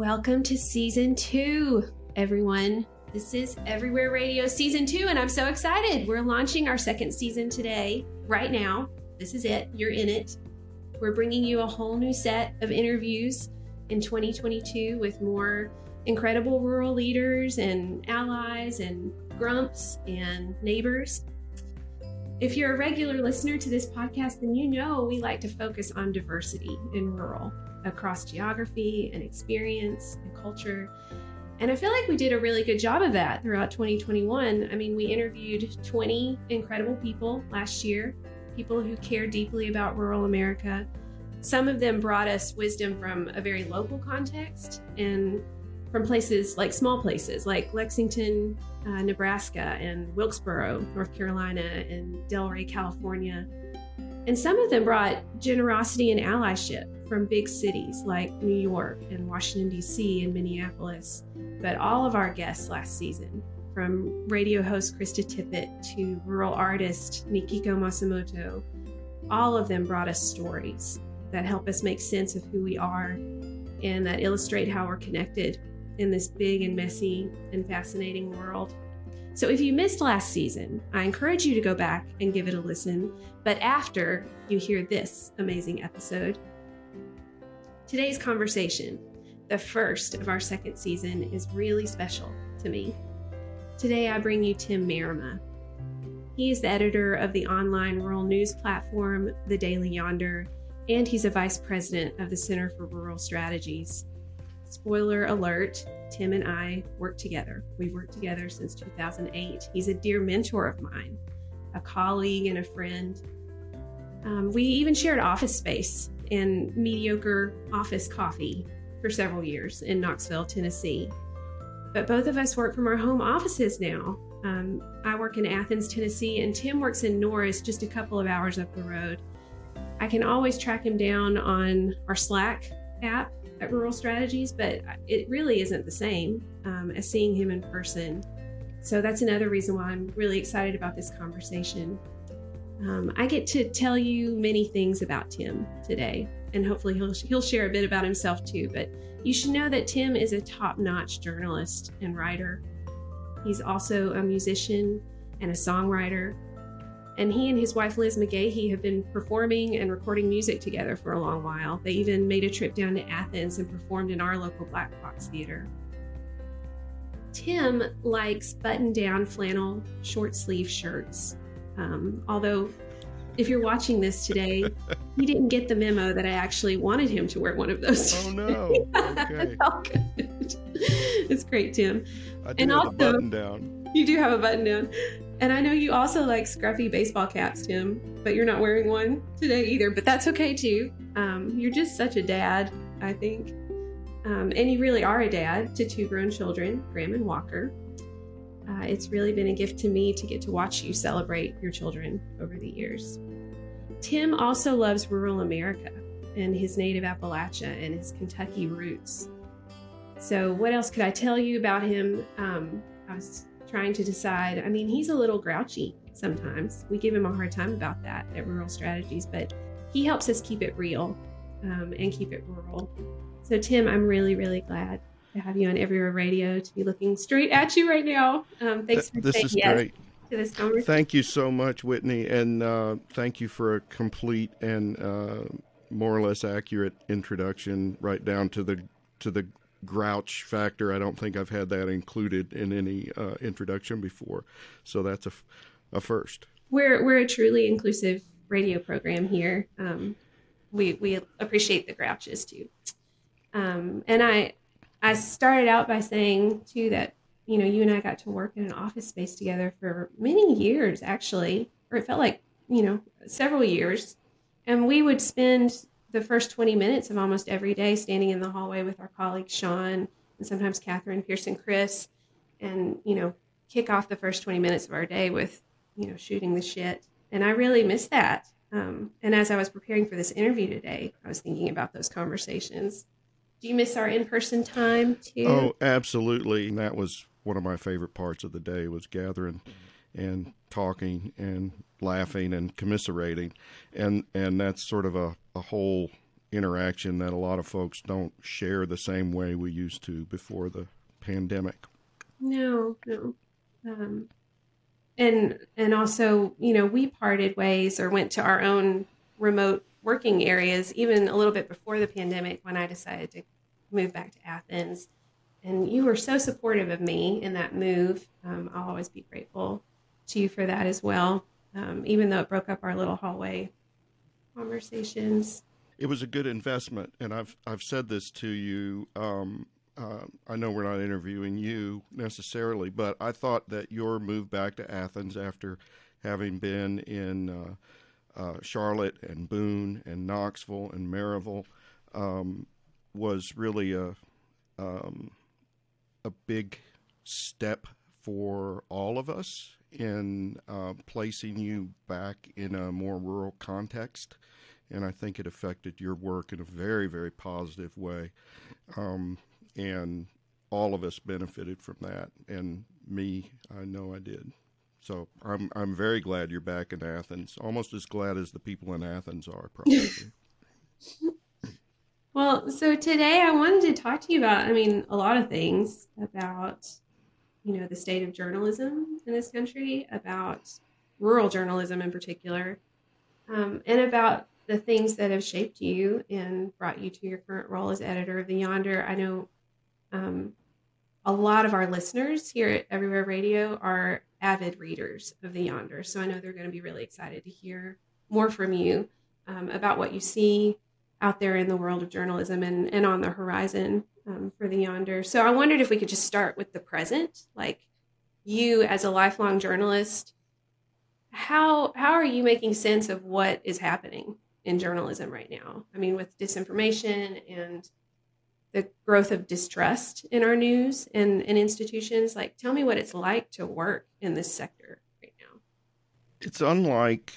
Welcome to season two, everyone. This is Everywhere Radio season two, and I'm so excited. We're launching our second season today, right now. This is it. You're in it. We're bringing you a whole new set of interviews in 2022 with more incredible rural leaders and allies and grumps and neighbors. If you're a regular listener to this podcast, then you know we like to focus on diversity in rural across geography and experience and culture. And I feel like we did a really good job of that throughout 2021. I mean, we interviewed 20 incredible people last year, people who care deeply about rural America. Some of them brought us wisdom from a very local context and from places like small places like Lexington, uh, Nebraska, and Wilkesboro, North Carolina, and Del Rey, California. And some of them brought generosity and allyship from big cities like New York and Washington, D.C., and Minneapolis. But all of our guests last season, from radio host Krista Tippett to rural artist Nikiko Masumoto, all of them brought us stories that help us make sense of who we are and that illustrate how we're connected in this big and messy and fascinating world. So if you missed last season, I encourage you to go back and give it a listen. But after you hear this amazing episode, today's conversation, the first of our second season, is really special to me. Today I bring you Tim Marema. He is the editor of the online rural news platform, The Daily Yonder, and he's a vice president of the Center for Rural Strategies. Spoiler alert Tim and I work together. We've worked together since 2008. He's a dear mentor of mine, a colleague, and a friend. Um, we even shared office space and mediocre office coffee for several years in Knoxville, Tennessee. But both of us work from our home offices now. Um, I work in Athens, Tennessee, and Tim works in Norris, just a couple of hours up the road. I can always track him down on our Slack app at Rural Strategies, but it really isn't the same um, as seeing him in person. So that's another reason why I'm really excited about this conversation. Um, I get to tell you many things about Tim today, and hopefully he'll he'll share a bit about himself too. But you should know that Tim is a top-notch journalist and writer. He's also a musician and a songwriter and he and his wife Liz McGahey have been performing and recording music together for a long while. They even made a trip down to Athens and performed in our local Black Box Theater. Tim likes button down flannel short sleeve shirts. Um, although, if you're watching this today, he didn't get the memo that I actually wanted him to wear one of those. Oh, no. Okay. it's great, Tim. I do and have also, a button down. You do have a button down. And I know you also like scruffy baseball caps, Tim, but you're not wearing one today either. But that's okay too. Um, you're just such a dad, I think. Um, and you really are a dad to two grown children, Graham and Walker. Uh, it's really been a gift to me to get to watch you celebrate your children over the years. Tim also loves rural America and his native Appalachia and his Kentucky roots. So, what else could I tell you about him? Um, I was trying to decide. I mean, he's a little grouchy sometimes. We give him a hard time about that at Rural Strategies, but he helps us keep it real um, and keep it rural. So, Tim, I'm really, really glad to have you on Everywhere Radio to be looking straight at you right now. Um, thanks for this is yes great. to this conversation. Thank you so much, Whitney, and uh, thank you for a complete and uh, more or less accurate introduction, right down to the to the grouch factor. I don't think I've had that included in any uh, introduction before, so that's a, a first. We're we're a truly inclusive radio program here. Um, we we appreciate the grouches too, um, and I I started out by saying too that you know you and I got to work in an office space together for many years actually, or it felt like you know several years, and we would spend the first 20 minutes of almost every day standing in the hallway with our colleagues Sean and sometimes Catherine, Pearson, Chris, and you know kick off the first 20 minutes of our day with you know shooting the shit. And I really miss that. Um, and as I was preparing for this interview today, I was thinking about those conversations. Do you miss our in-person time too? Oh, absolutely. And that was one of my favorite parts of the day was gathering and talking and laughing and commiserating, and and that's sort of a, a whole interaction that a lot of folks don't share the same way we used to before the pandemic. No, no. Um, and and also, you know, we parted ways or went to our own remote working areas even a little bit before the pandemic when I decided to move back to Athens. And you were so supportive of me in that move. Um, I'll always be grateful to you for that as well, um, even though it broke up our little hallway conversations. It was a good investment, and I've I've said this to you. Um, uh, I know we're not interviewing you necessarily, but I thought that your move back to Athens after having been in uh, uh, Charlotte and Boone and Knoxville and Maryville um, was really a um, a big step for all of us in uh, placing you back in a more rural context. And I think it affected your work in a very, very positive way. Um, and all of us benefited from that. And me, I know I did. So I'm I'm very glad you're back in Athens. Almost as glad as the people in Athens are, probably. well, so today I wanted to talk to you about, I mean, a lot of things about you know the state of journalism in this country, about rural journalism in particular, um, and about the things that have shaped you and brought you to your current role as editor of the Yonder. I know um, a lot of our listeners here at Everywhere Radio are avid readers of the Yonder, so I know they're going to be really excited to hear more from you um, about what you see out there in the world of journalism and, and on the horizon um, for the Yonder. So I wondered if we could just start with the present, like you as a lifelong journalist. How how are you making sense of what is happening in journalism right now? I mean, with disinformation and the growth of distrust in our news and, and institutions. Like, tell me what it's like to work in this sector right now. It's unlike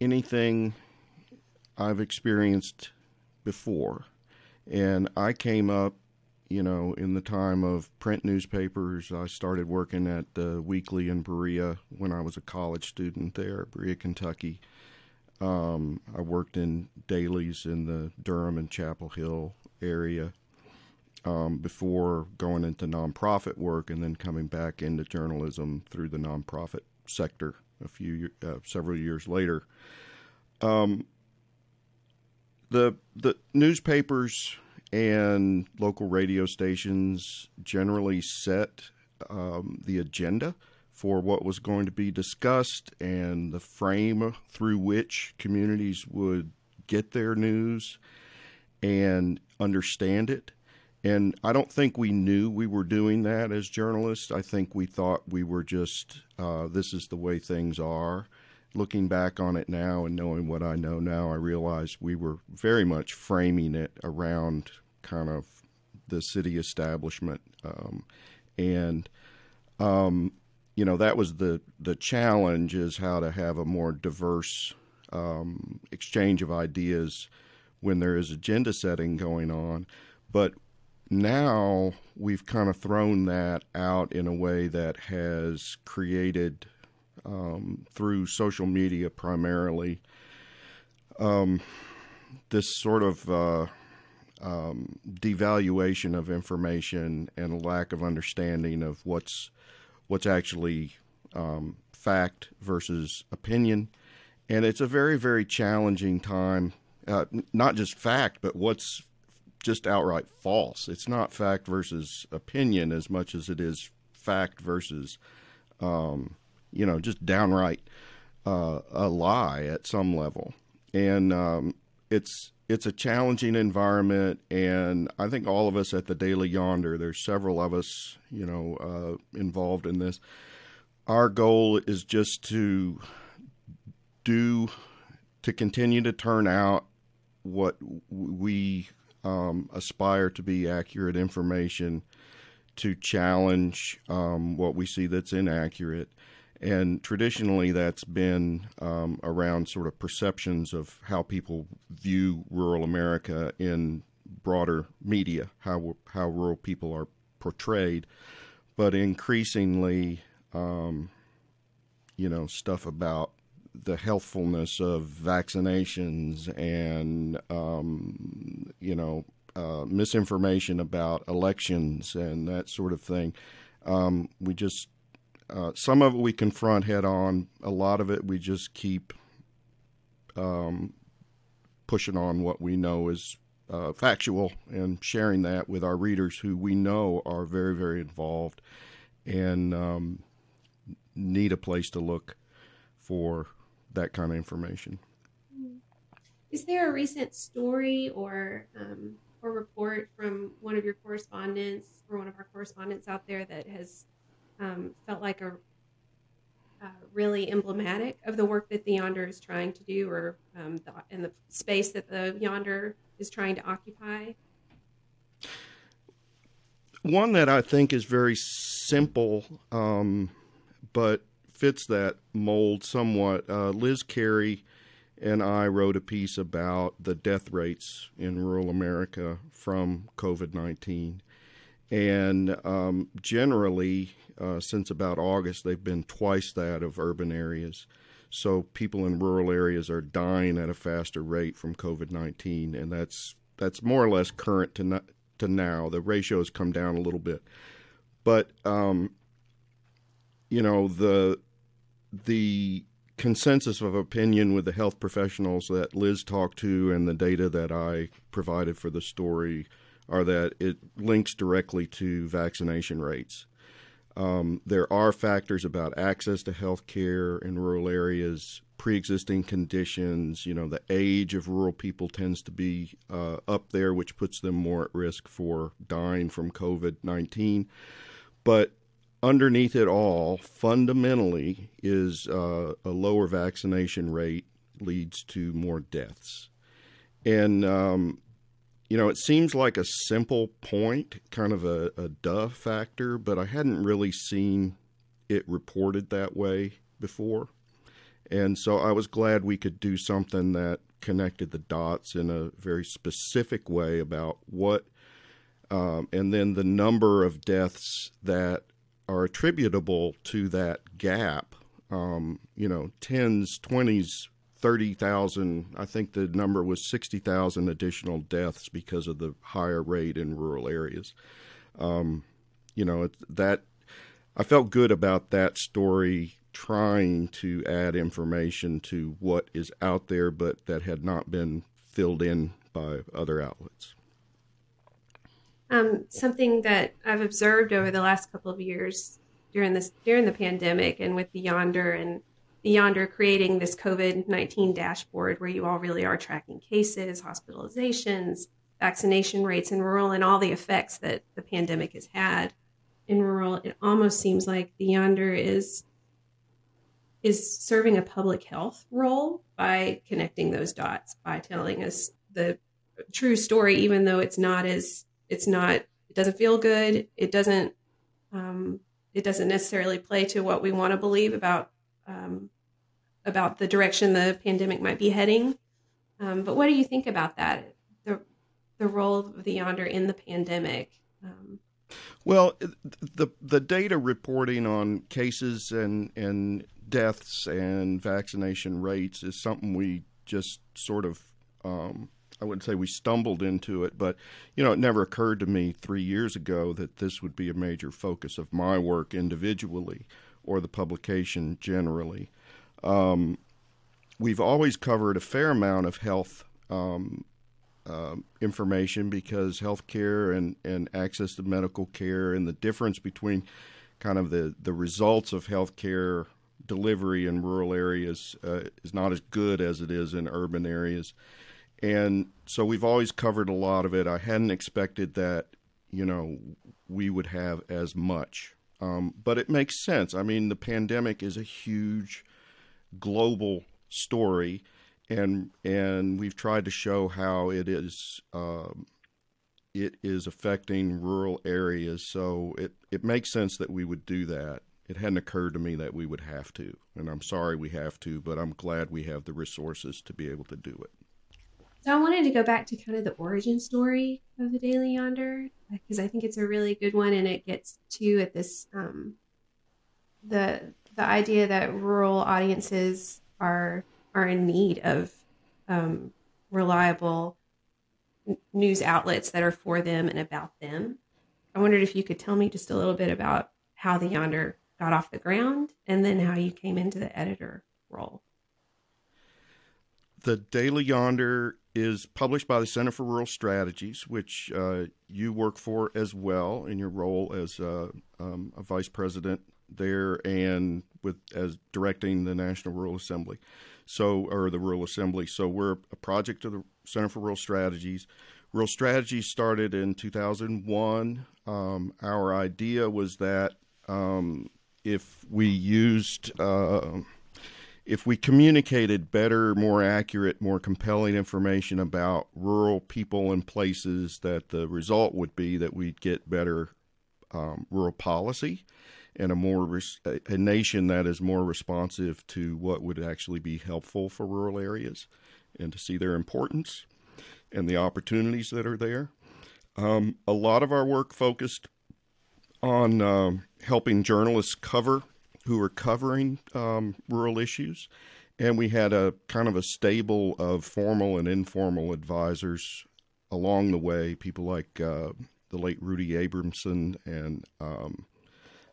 anything I've experienced before. And I came up you know, in the time of print newspapers, I started working at the Weekly in Berea when I was a college student there, Berea, Kentucky. Um, I worked in dailies in the Durham and Chapel Hill area um, before going into nonprofit work and then coming back into journalism through the nonprofit sector a few uh, several years later. Um, the the newspapers and local radio stations generally set um, the agenda for what was going to be discussed and the frame through which communities would get their news and understand it. And I don't think we knew we were doing that as journalists. I think we thought we were just, uh, this is the way things are. Looking back on it now and knowing what I know now, I realize we were very much framing it around kind of the city establishment. Um, and, um, you know, that was the, the challenge is how to have a more diverse um, exchange of ideas when there is agenda setting going on. But now we've kind of thrown that out in a way that has created, um, through social media primarily, um, this sort of uh, um, devaluation of information and a lack of understanding of what's what's actually um, fact versus opinion, and it's a very very challenging time. Uh, not just fact, but what's just outright false. It's not fact versus opinion as much as it is fact versus, um, you know, just downright uh, a lie at some level. And um, it's it's a challenging environment, and I think all of us at the Daily Yonder, there's several of us, you know, uh, involved in this. Our goal is just to do to continue to turn out what we um, aspire to be accurate information, to challenge um, what we see that's inaccurate, and traditionally, that's been um, around sort of perceptions of how people view rural America in broader media, how how rural people are portrayed, but increasingly, um, you know, stuff about the healthfulness of vaccinations and um, you know uh, misinformation about elections and that sort of thing. Um, we just uh, some of it we confront head on. A lot of it we just keep um, pushing on what we know is uh, factual and sharing that with our readers who we know are very, very involved and um, need a place to look for that kind of information. Is there a recent story or um, or report from one of your correspondents or one of our correspondents out there that has um, felt like a uh, really emblematic of the work that the Yonder is trying to do, or um, the, in the space that the Yonder is trying to occupy? One that I think is very simple, um, but fits that mold somewhat. Uh, Liz Carey and I wrote a piece about the death rates in rural America from COVID 19. And um, generally, uh, since about August, they've been twice that of urban areas. So people in rural areas are dying at a faster rate from COVID 19, and that's that's more or less current to, not, to now. The ratio has come down a little bit, but um, you know the the consensus of opinion with the health professionals that Liz talked to and the data that I provided for the story are that it links directly to vaccination rates. Um, there are factors about access to health care in rural areas, pre existing conditions. You know, the age of rural people tends to be uh, up there, which puts them more at risk for dying from COVID 19. But underneath it all, fundamentally, is uh, a lower vaccination rate leads to more deaths. And um, you know, it seems like a simple point, kind of a, a duh factor, but I hadn't really seen it reported that way before. And so I was glad we could do something that connected the dots in a very specific way about what, um, and then the number of deaths that are attributable to that gap. Um, you know, tens, twenties, 30,000, I think the number was 60,000 additional deaths because of the higher rate in rural areas. Um, you know, that I felt good about that story trying to add information to what is out there, but that had not been filled in by other outlets. Um, something that I've observed over the last couple of years during this during the pandemic and with the Yonder and the Yonder creating this COVID 19 dashboard where you all really are tracking cases, hospitalizations, vaccination rates in rural, and all the effects that the pandemic has had in rural. It almost seems like the Yonder is is serving a public health role by connecting those dots by telling us the true story even though it's not as it's not it doesn't feel good it doesn't um, it doesn't necessarily play to what we want to believe about um, about the direction the pandemic might be heading. Um, but what do you think about that? The the role of the yonder in the pandemic. Um, well, the the data reporting on cases and and deaths and vaccination rates is something we just sort of um, I wouldn't say we stumbled into it, but you know, it never occurred to me three years ago that this would be a major focus of my work individually or the publication generally. Um, we've always covered a fair amount of health um, uh, information because healthcare and, and access to medical care and the difference between kind of the, the results of healthcare delivery in rural areas uh, is not as good as it is in urban areas. And so we've always covered a lot of it. I hadn't expected that, you know, we would have as much. Um, but it makes sense. I mean, the pandemic is a huge global story, and and we've tried to show how it is um, it is affecting rural areas. So it it makes sense that we would do that. It hadn't occurred to me that we would have to, and I'm sorry we have to, but I'm glad we have the resources to be able to do it. So I wanted to go back to kind of the origin story of the Daily Yonder because I think it's a really good one, and it gets to at this um, the the idea that rural audiences are are in need of um, reliable n- news outlets that are for them and about them. I wondered if you could tell me just a little bit about how the Yonder got off the ground and then how you came into the editor role. The Daily Yonder is published by the Center for Rural Strategies, which uh, you work for as well in your role as uh, um, a vice president there and with as directing the National Rural Assembly, so or the Rural Assembly. So we're a project of the Center for Rural Strategies. Rural Strategies started in 2001. Um, our idea was that um, if we used uh, if we communicated better, more accurate, more compelling information about rural people and places, that the result would be that we'd get better um, rural policy and a more res- a nation that is more responsive to what would actually be helpful for rural areas, and to see their importance and the opportunities that are there. Um, a lot of our work focused on um, helping journalists cover who were covering um, rural issues. And we had a kind of a stable of formal and informal advisors along the way, people like uh, the late Rudy Abramson and um,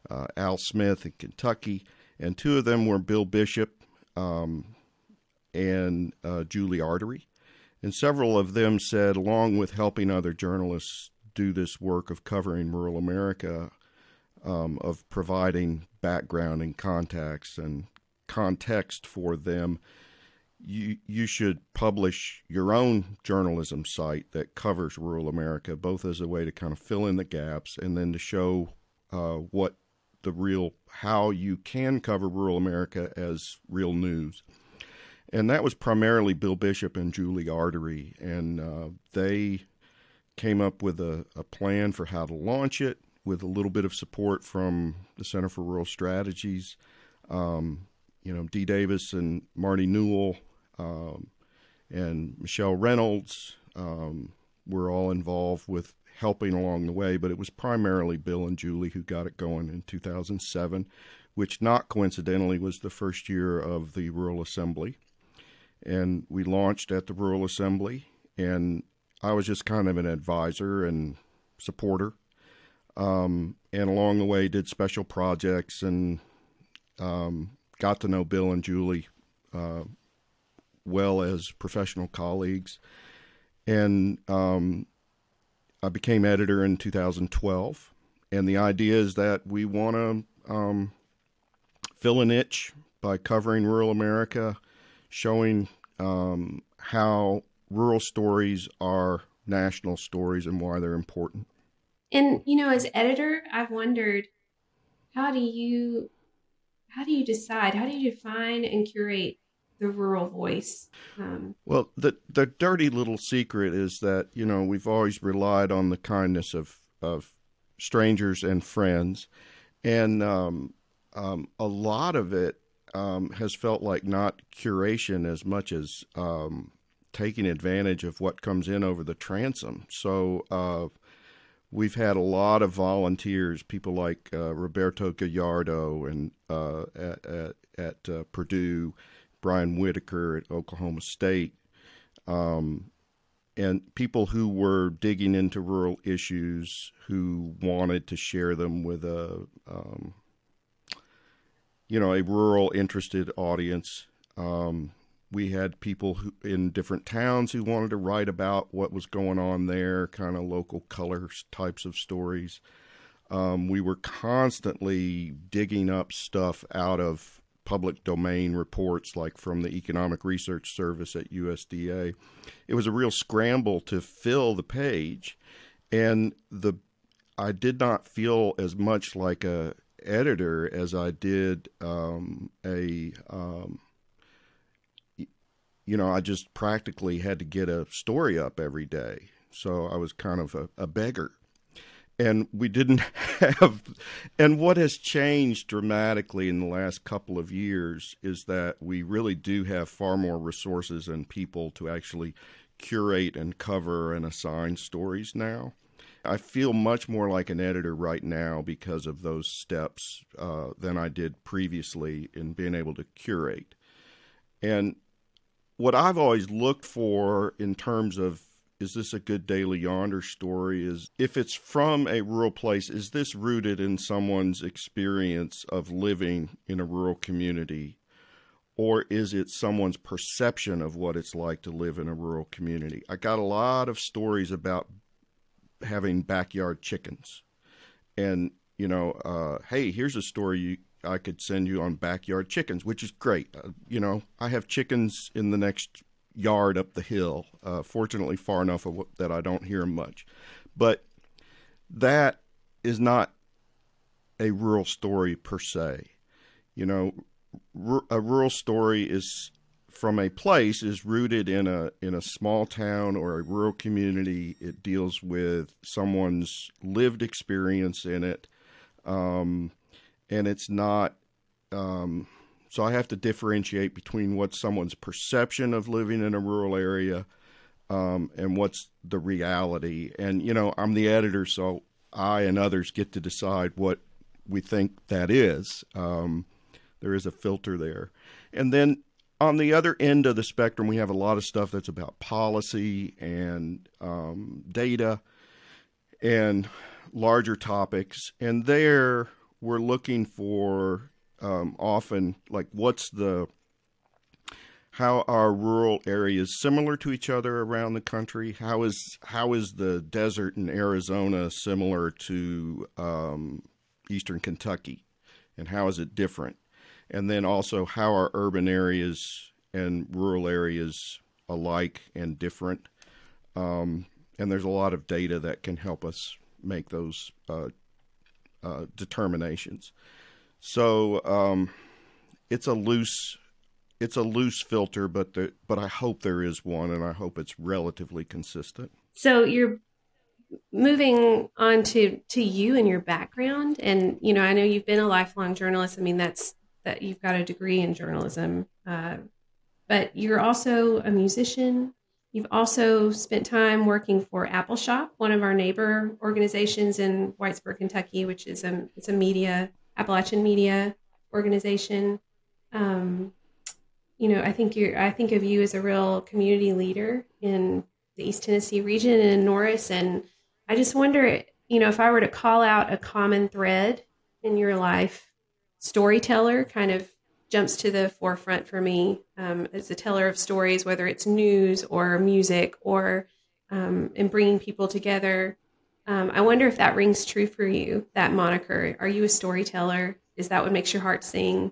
uh, Al Smith in Kentucky. And two of them were Bill Bishop um, and uh, Julie Ardery. And several of them said, along with helping other journalists do this work of covering rural America, um, of providing background and contacts and context for them, you you should publish your own journalism site that covers rural America, both as a way to kind of fill in the gaps and then to show uh, what the real how you can cover rural America as real news. And that was primarily Bill Bishop and Julie Ardery, and uh, they came up with a, a plan for how to launch it with a little bit of support from the Center for Rural Strategies. Um, you know, Dee Davis and Marty Newell um, and Michelle Reynolds um, were all involved with helping along the way, but it was primarily Bill and Julie who got it going in 2007, which not coincidentally was the first year of the Rural Assembly. And we launched at the Rural Assembly, and I was just kind of an advisor and supporter um, and along the way did special projects and um, got to know Bill and Julie uh, well as professional colleagues. And um, I became editor in 2012. And the idea is that we want to um, fill a niche by covering rural America, showing um, how rural stories are national stories and why they're important. And you know, as editor, I've wondered how do you how do you decide? How do you define and curate the rural voice? Um, well, the the dirty little secret is that you know we've always relied on the kindness of of strangers and friends, and um, um, a lot of it um, has felt like not curation as much as um, taking advantage of what comes in over the transom. So. Uh, we've had a lot of volunteers, people like uh, Roberto Gallardo and uh, at, at, at uh, Purdue, Brian Whitacre at Oklahoma State, um, and people who were digging into rural issues who wanted to share them with a, um, you know, a rural interested audience. Um, we had people who, in different towns who wanted to write about what was going on there, kind of local colors types of stories. Um, we were constantly digging up stuff out of public domain reports, like from the Economic Research Service at USDA. It was a real scramble to fill the page, and the I did not feel as much like a editor as I did um, a um, you know, I just practically had to get a story up every day. So I was kind of a, a beggar. And we didn't have, and what has changed dramatically in the last couple of years is that we really do have far more resources and people to actually curate and cover and assign stories now. I feel much more like an editor right now because of those steps uh, than I did previously in being able to curate And what I've always looked for in terms of is this a good daily yonder story is if it's from a rural place is this rooted in someone's experience of living in a rural community? Or is it someone's perception of what it's like to live in a rural community? I got a lot of stories about having backyard chickens. And you know uh, hey here's a story you, i could send you on backyard chickens which is great uh, you know i have chickens in the next yard up the hill. Uh, fortunately, far enough that I don't hear them much. But that is not a rural story per se. You know, a rural story is from a place is rooted in a in a small town or a rural community. It deals with someone's lived experience in it, um, and it's not. Um, so I have to differentiate between what's someone's perception of living in a rural area um, and what's the reality. And, you know, I'm the editor, so I and others get to decide what we think that is. Um, there is a filter there. And then on the other end of the spectrum, we have a lot of stuff that's about policy and um, data and larger topics. And there, we're looking for um, often like what's the how are rural areas similar to each other around the country? How is how is the desert in Arizona similar to um, eastern Kentucky, and how is it different? And then also, how are urban areas and rural areas alike and different? Um, and there's a lot of data that can help us make those uh, uh, determinations. So um, it's a loose it's a loose filter, but the, but I hope there is one, and I hope it's relatively consistent. So you're moving on to to you and your background, and you know I know you've been a lifelong journalist. I mean that's that you've got a degree in journalism, uh, but you're also a musician. You've also spent time working for Appalshop, one of our neighbor organizations in Whitesburg, Kentucky, which is a it's a media Appalachian Media Organization. Um, you know, I think you're I think of you as a real community leader in the East Tennessee region and in Norris. And I just wonder, you know, if I were to call out a common thread in your life, storyteller kind of jumps to the forefront for me um, as a teller of stories, whether it's news or music or um, in bringing people together. Um, I wonder if that rings true for you, that moniker. Are you a storyteller? Is that what makes your heart sing?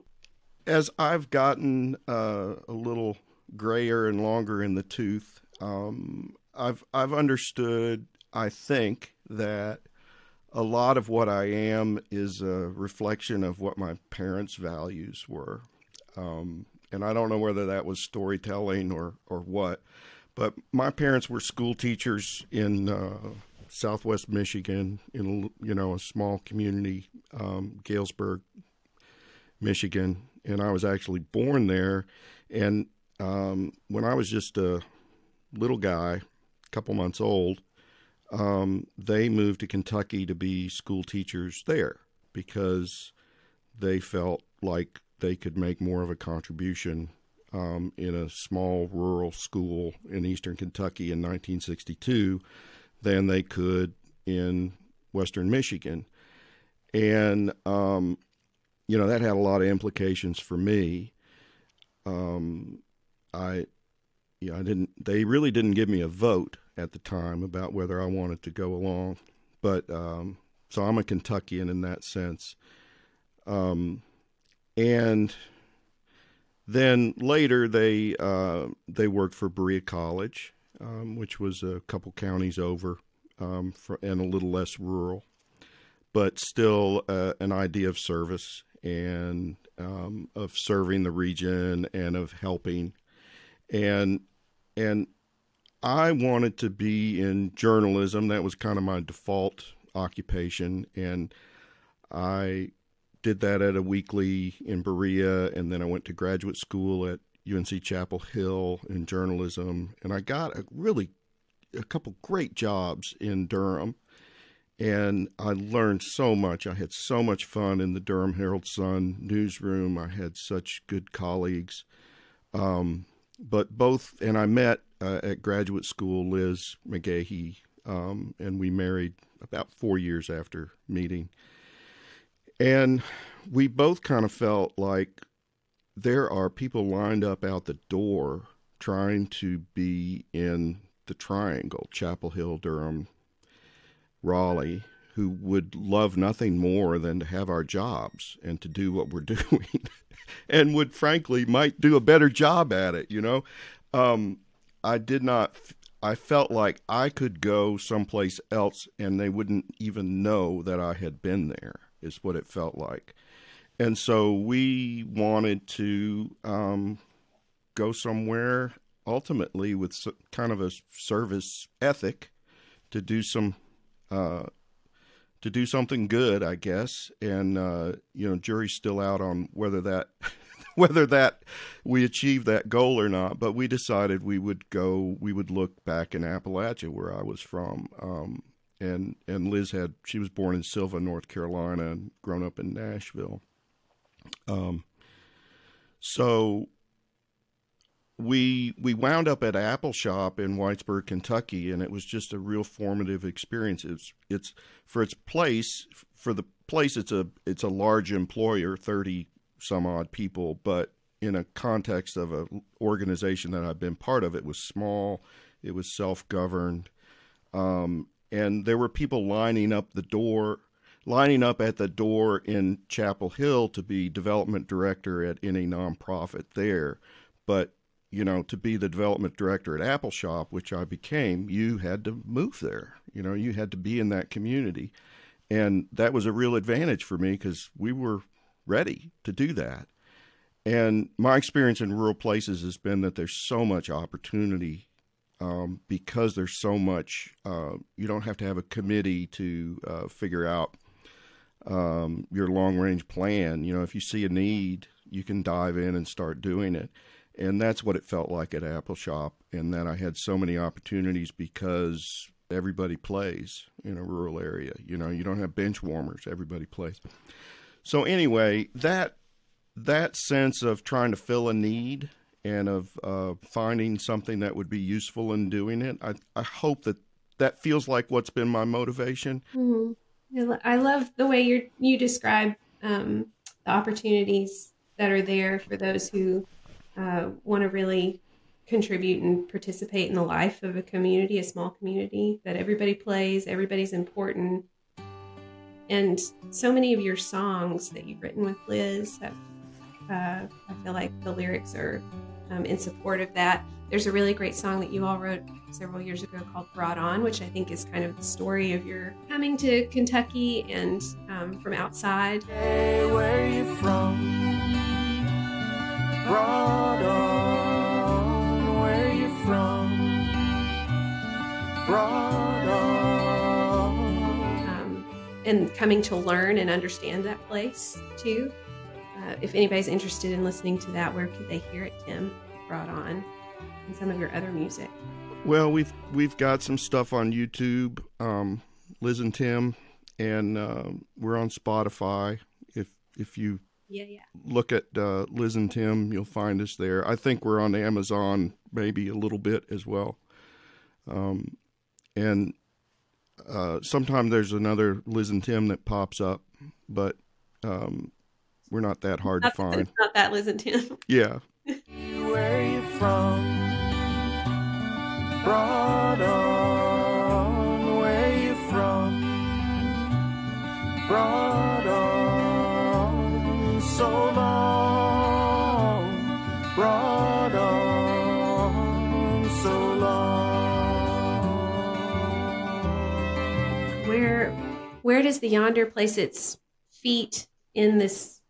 As I've gotten uh, a little grayer and longer in the tooth, um, I've I've understood. I think that a lot of what I am is a reflection of what my parents' values were, um, and I don't know whether that was storytelling or or what. But my parents were school teachers in uh, Southwest Michigan in you know a small community, um, Galesburg, Michigan, and I was actually born there. And um, when I was just a little guy, a couple months old, um, they moved to Kentucky to be school teachers there because they felt like they could make more of a contribution um, in a small rural school in eastern Kentucky in 1962 than they could in Western Michigan. And, um, you know, that had a lot of implications for me. Um, I, you know, I didn't, they really didn't give me a vote at the time about whether I wanted to go along. But, um, so I'm a Kentuckian in that sense. Um, and then later they, uh, they worked for Berea College um, which was a couple counties over um, for, and a little less rural, but still uh, an idea of service and um, of serving the region and of helping. And and I wanted to be in journalism. That was kind of my default occupation, and I did that at a weekly in Berea, and then I went to graduate school at UNC Chapel Hill in journalism, and I got a really a couple great jobs in Durham, and I learned so much. I had so much fun in the Durham Herald Sun newsroom. I had such good colleagues, Um, but both, and I met uh, at graduate school Liz McGahee, um, and we married about four years after meeting. And we both kind of felt like there are people lined up out the door trying to be in the triangle Chapel Hill, Durham, Raleigh, who would love nothing more than to have our jobs and to do what we're doing and would frankly might do a better job at it you know? Um, i did not i felt like i could go someplace else and they wouldn't even know that i had been there is what it felt like and so we wanted to um, go somewhere ultimately with kind of a service ethic to do some uh, to do something good, I guess. And uh, you know, jury's still out on whether that whether that we achieved that goal or not. But we decided we would go. We would look back in Appalachia, where I was from. Um, and and Liz had she was born in Sylva, North Carolina, and grown up in Nashville. Um, so we we wound up at Appalshop in Whitesburg, Kentucky, and it was just a real formative experience. It's it's for its place for the place. It's a it's a large employer, thirty some odd people, but in a context of an organization that I've been part of, it was small, it was self governed, um, and there were people lining up the door. Lining up at the door in Chapel Hill to be development director at any nonprofit there, but you know, to be the development director at Appalshop, which I became, you had to move there. You know, you had to be in that community. And that was a real advantage for me because we were ready to do that. And my experience in rural places has been that there's so much opportunity um, because there's so much, uh, you don't have to have a committee to uh, figure out um, your long range plan. You know, if you see a need, you can dive in and start doing it and that's what it felt like at Appalshop. And that I had so many opportunities because everybody plays in a rural area. You know, you don't have bench warmers; everybody plays. So anyway, that that sense of trying to fill a need and of uh, finding something that would be useful in doing it, I, I hope that that feels like what's been my motivation. Mm-hmm. I love the way you you describe um, the opportunities that are there for those who uh, want to really contribute and participate in the life of a community, a small community, that everybody plays, everybody's important. And so many of your songs that you've written with Liz, have, uh, I feel like the lyrics are um, in support of that. There's a really great song that you all wrote several years ago called Brought On, which I think is kind of the story of your coming to Kentucky and um, from outside. Hey, where are you from? Brought on, where you from? Brought on. Um, and coming to learn and understand that place too. Uh, if anybody's interested in listening to that, where could they hear it, Tim? Brought on, and some of your other music. Well, we've we've got some stuff on YouTube, um, Liz and Tim, and uh, we're on Spotify. If if you yeah, yeah. Look at uh, Liz and Tim. You'll find us there. I think we're on Amazon maybe a little bit as well. Um, and uh, sometimes there's another Liz and Tim that pops up, but um, we're not that hard not, to find. Not that Liz and Tim. Yeah. Where you from? Brought on. Where you from? Brought on so long, brought on so long. Where, where does the yonder place its feet in this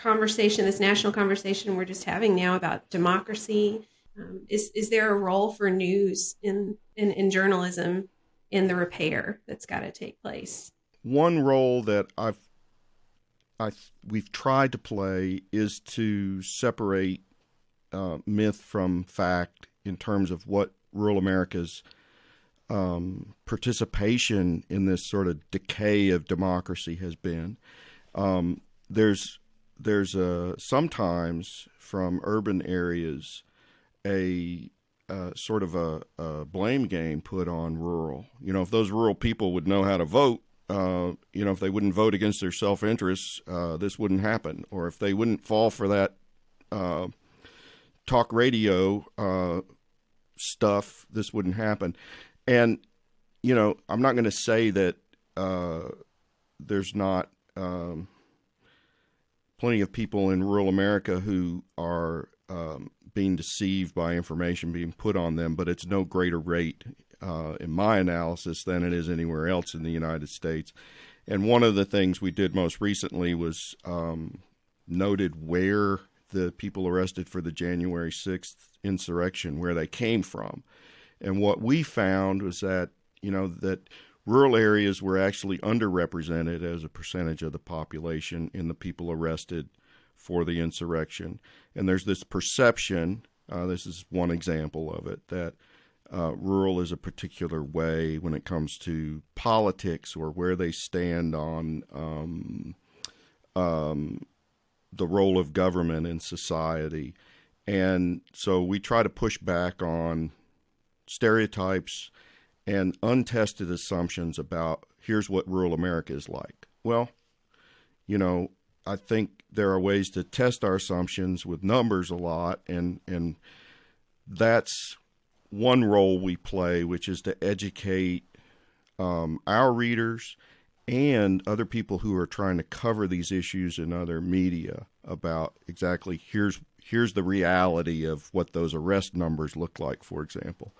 conversation, this national conversation we're just having now about democracy? Um, is is there a role for news in, in in journalism in the repair that's got to take place? One role that I've I we've tried to play is to separate uh, myth from fact in terms of what rural America's um, participation in this sort of decay of democracy has been. Um, there's there's a sometimes from urban areas a sort of a, a, blame game put on rural. You know, if those rural people would know how to vote, uh, you know, if they wouldn't vote against their self interests, uh, this wouldn't happen. Or if they wouldn't fall for that uh, talk radio uh, stuff, this wouldn't happen. And, you know, I'm not going to say that uh, there's not um, plenty of people in rural America who are um, being deceived by information being put on them, but it's no greater rate uh, in my analysis than it is anywhere else in the United States. And one of the things we did most recently was um, noted where the people arrested for the January 6th insurrection, where they came from. And what we found was that, you know, that rural areas were actually underrepresented as a percentage of the population in the people arrested for the insurrection. And there's this perception, uh, this is one example of it, that uh, rural is a particular way when it comes to politics or where they stand on um, um, the role of government in society. And so we try to push back on stereotypes and untested assumptions about here's what rural America is like. Well, you know, I think there are ways to test our assumptions with numbers a lot, and and that's one role we play, which is to educate um, our readers and other people who are trying to cover these issues in other media about exactly here's here's the reality of what those arrest numbers look like, for example.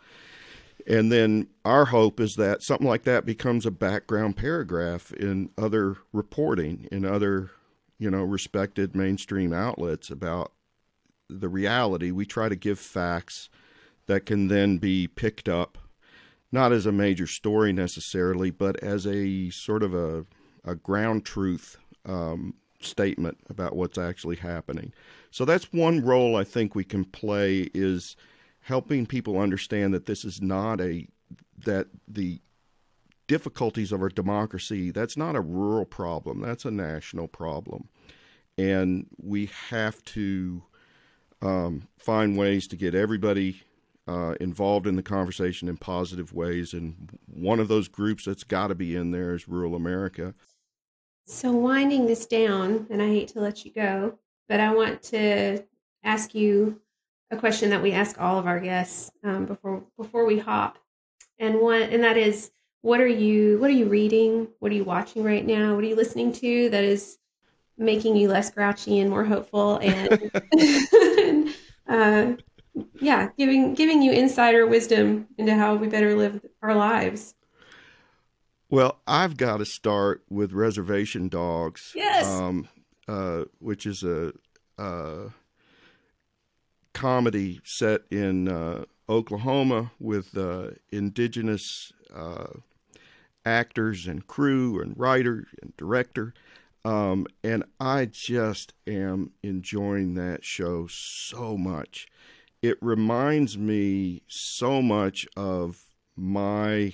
And then our hope is that something like that becomes a background paragraph in other reporting, in other you know, respected mainstream outlets about the reality. We try to give facts that can then be picked up, not as a major story necessarily, but as a sort of a, a ground truth um, statement about what's actually happening. So that's one role I think we can play is helping people understand that this is not a that the difficulties of our democracy, that's not a rural problem, that's a national problem. And we have to um, find ways to get everybody uh, involved in the conversation in positive ways. And one of those groups that's got to be in there is rural America. So, winding this down, and I hate to let you go, but I want to ask you a question that we ask all of our guests um, before before we hop, and one and that is what are you what are you reading? What are you watching right now? What are you listening to that is making you less grouchy and more hopeful and, and uh, yeah giving giving you insider wisdom into how we better live our lives? Well i've got to start with reservation dogs yes. um, uh, which is a, a, comedy set in uh, oklahoma with uh, indigenous uh, actors and crew and writer and director. Um, and I just am enjoying that show so much. It reminds me so much of my,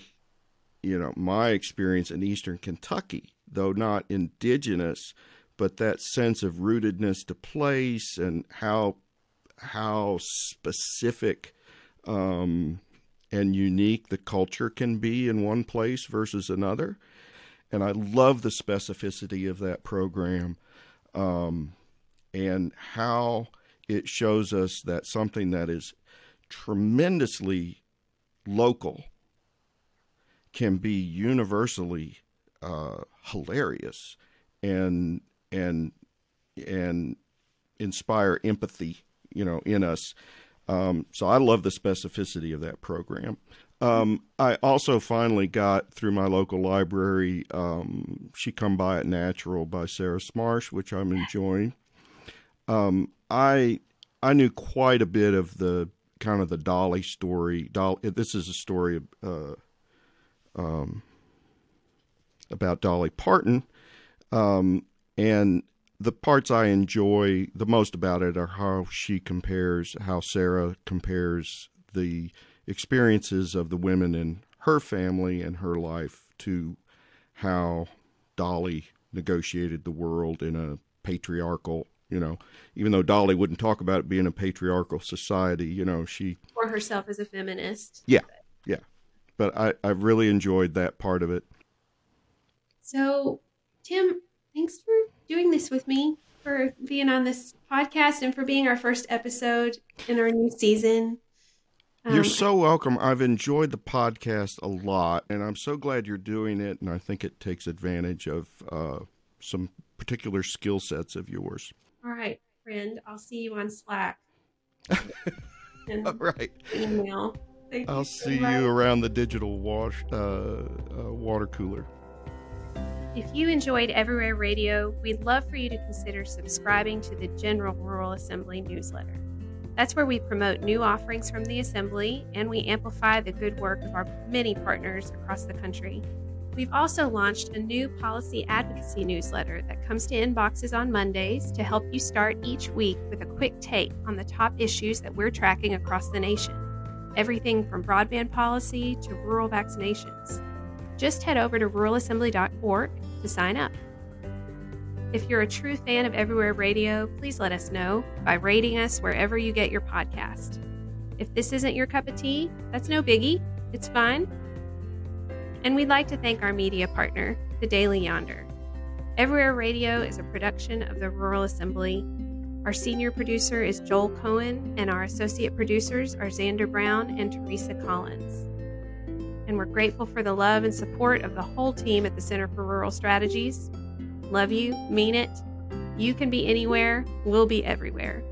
you know, my experience in Eastern Kentucky, though not indigenous, but that sense of rootedness to place and how how specific um, and unique the culture can be in one place versus another. And I love the specificity of that program um, and how it shows us that something that is tremendously local can be universally uh, hilarious and and and inspire empathy, you know, in us um, so I love the specificity of that program. Um, I also finally got through my local library. Um, she come by it natural by Sarah Smarsh, which I'm enjoying. Um, I I knew quite a bit of the kind of the Dolly story. Dolly, this is a story uh, um, about Dolly Parton, um, and the parts I enjoy the most about it are how she compares, how Sarah compares the experiences of the women in her family and her life to how Dolly negotiated the world in a patriarchal You know, even though Dolly wouldn't talk about it being a patriarchal society, you know, she or herself as a feminist. Yeah, yeah. But I I really enjoyed that part of it. So, Tim, thanks for doing this with me, for being on this podcast, and for being our first episode in our new season. You're Um, so welcome. I've enjoyed the podcast a lot, and I'm so glad you're doing it. And I think it takes advantage of uh, some particular skill sets of yours. All right, friend. I'll see you on Slack. and All right. email. Thank I'll you so see much. you around the digital wash uh, uh, water cooler. If you enjoyed Everywhere Radio, we'd love for you to consider subscribing to the General Rural Assembly newsletter. That's where we promote new offerings from the Assembly and we amplify the good work of our many partners across the country. We've also launched a new policy advocacy newsletter that comes to inboxes on Mondays to help you start each week with a quick take on the top issues that we're tracking across the nation. Everything from broadband policy to rural vaccinations. Just head over to ruralassembly.org to sign up. If you're a true fan of Everywhere Radio, please let us know by rating us wherever you get your podcast. If this isn't your cup of tea, that's no biggie. It's fine. And we'd like to thank our media partner, the Daily Yonder. Everywhere Radio is a production of the Rural Assembly. Our senior producer is Joel Cohen, and our associate producers are Xander Brown and Teresa Collins and we're grateful for the love and support of the whole team at the Center for Rural Strategies. Love you, mean it. You can be anywhere, we'll be everywhere.